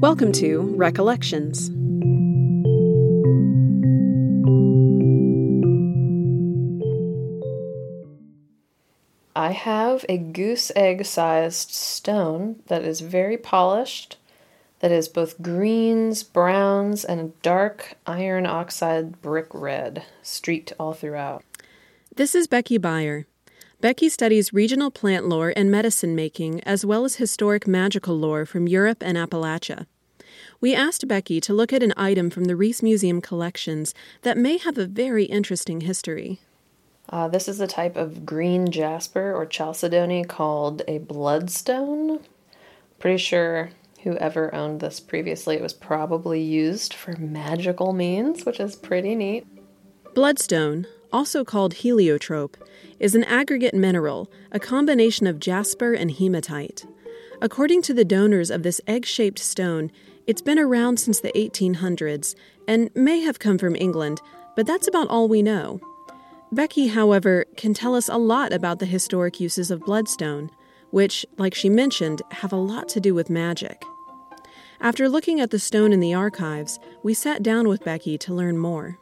Welcome to Recollections. I have a goose egg sized stone that is very polished, that is both greens, browns, and a dark iron oxide brick red, streaked all throughout. This is Becky Beyer. Becky studies regional plant lore and medicine making, as well as historic magical lore from Europe and Appalachia. We asked Becky to look at an item from the Reese Museum collections that may have a very interesting history. Uh, this is a type of green jasper or chalcedony called a bloodstone. Pretty sure whoever owned this previously, it was probably used for magical means, which is pretty neat. Bloodstone, also called heliotrope, is an aggregate mineral, a combination of jasper and hematite. According to the donors of this egg shaped stone, it's been around since the 1800s and may have come from England, but that's about all we know. Becky, however, can tell us a lot about the historic uses of bloodstone, which, like she mentioned, have a lot to do with magic. After looking at the stone in the archives, we sat down with Becky to learn more.